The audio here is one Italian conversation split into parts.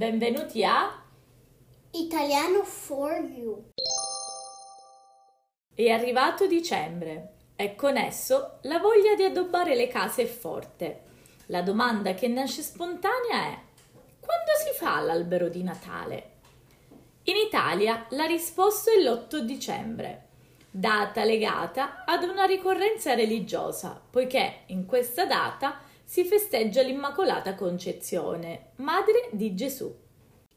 Benvenuti a Italiano for you. È arrivato dicembre e con esso la voglia di addobbare le case è forte. La domanda che nasce spontanea è quando si fa l'albero di Natale? In Italia la risposta è l'8 dicembre, data legata ad una ricorrenza religiosa, poiché in questa data si festeggia l'Immacolata Concezione, madre di Gesù.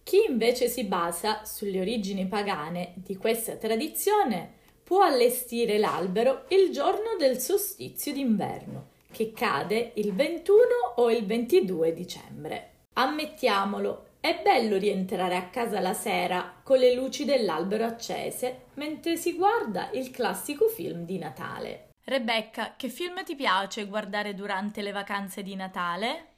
Chi invece si basa sulle origini pagane di questa tradizione può allestire l'albero il giorno del solstizio d'inverno, che cade il 21 o il 22 dicembre. Ammettiamolo, è bello rientrare a casa la sera con le luci dell'albero accese mentre si guarda il classico film di Natale. Rebecca, che film ti piace guardare durante le vacanze di Natale?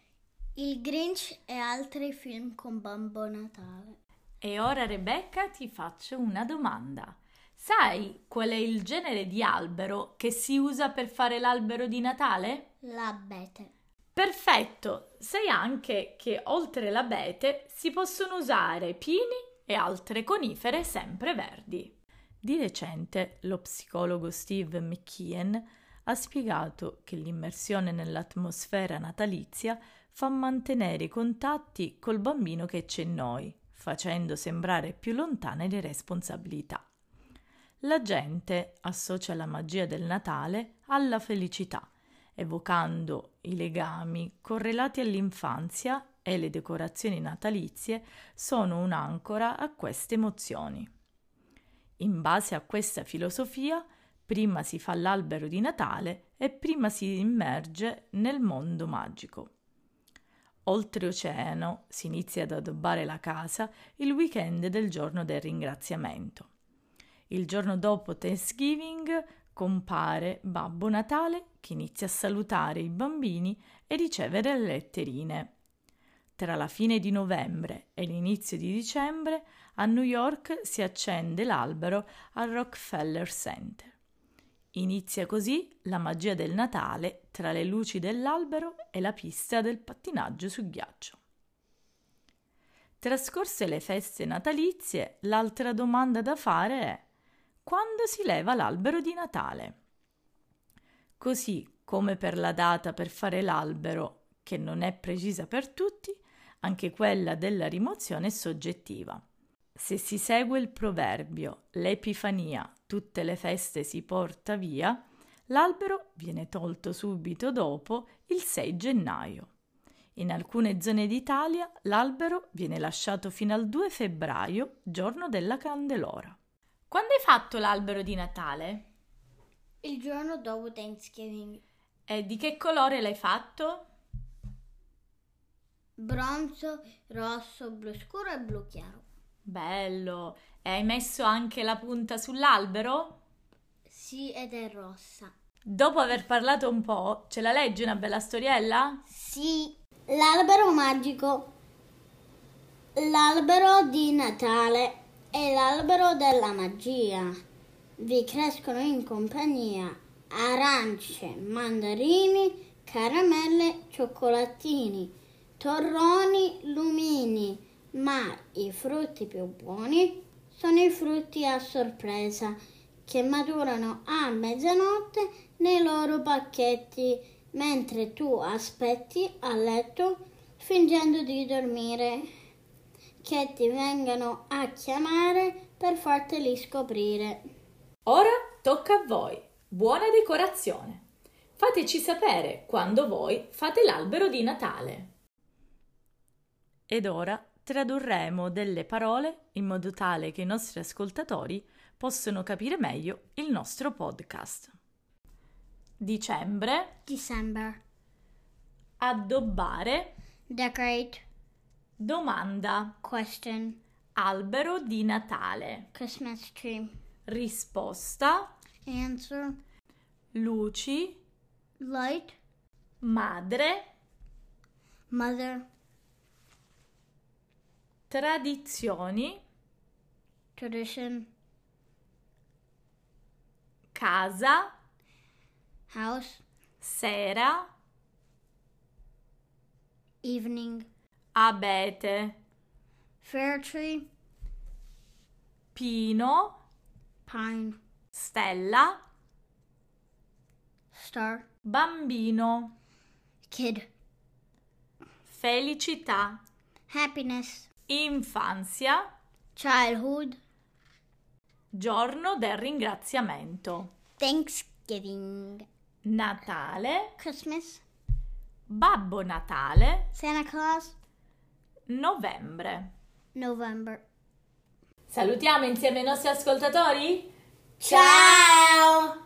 Il Grinch e altri film con Babbo Natale. E ora Rebecca ti faccio una domanda. Sai qual è il genere di albero che si usa per fare l'albero di Natale? L'abete. Perfetto! Sai anche che oltre l'abete si possono usare pini e altre conifere sempre verdi. Di recente lo psicologo Steve McKeon ha spiegato che l'immersione nell'atmosfera natalizia fa mantenere i contatti col bambino che c'è in noi, facendo sembrare più lontane le responsabilità. La gente associa la magia del Natale alla felicità, evocando i legami correlati all'infanzia e le decorazioni natalizie sono un'ancora a queste emozioni. In base a questa filosofia, prima si fa l'albero di Natale e prima si immerge nel mondo magico. Oltreoceano si inizia ad addobbare la casa il weekend del giorno del ringraziamento. Il giorno dopo Thanksgiving compare Babbo Natale che inizia a salutare i bambini e ricevere le letterine. Tra la fine di novembre e l'inizio di dicembre a New York si accende l'albero al Rockefeller Center. Inizia così la magia del Natale tra le luci dell'albero e la pista del pattinaggio su ghiaccio. Trascorse le feste natalizie, l'altra domanda da fare è quando si leva l'albero di Natale? Così come per la data per fare l'albero, che non è precisa per tutti, anche quella della rimozione è soggettiva. Se si segue il proverbio l'Epifania, tutte le feste si porta via, l'albero viene tolto subito dopo il 6 gennaio. In alcune zone d'Italia l'albero viene lasciato fino al 2 febbraio, giorno della Candelora. Quando hai fatto l'albero di Natale? Il giorno dopo Thanksgiving. E di che colore l'hai fatto? Bronzo, rosso, blu scuro e blu chiaro. Bello! E hai messo anche la punta sull'albero? Sì, ed è rossa. Dopo aver parlato un po', ce la leggi una bella storiella? Sì, l'albero magico. L'albero di Natale è l'albero della magia. Vi crescono in compagnia arance, mandarini, caramelle, cioccolatini, torroni, lumini ma i frutti più buoni sono i frutti a sorpresa che maturano a mezzanotte nei loro pacchetti mentre tu aspetti a letto fingendo di dormire che ti vengano a chiamare per farteli scoprire. Ora tocca a voi. Buona decorazione. Fateci sapere quando voi fate l'albero di Natale. Ed ora tradurremo delle parole in modo tale che i nostri ascoltatori possano capire meglio il nostro podcast. Dicembre. December. Addobbare. Decorate. Domanda. Question. Albero di Natale. Christmas tree. Risposta. Answer. Luci. Light. Madre. Mother. Tradizioni. Tradition. Casa. House. Sera. Evening. Abete. Fair tree. Pino, Pine. Stella, Star. Bambino, Kid. Felicità, Happiness. Infanzia, Childhood. Giorno del ringraziamento, Thanksgiving. Natale, Christmas. Babbo Natale, Santa Claus. Novembre. November. Salutiamo insieme i nostri ascoltatori? Ciao!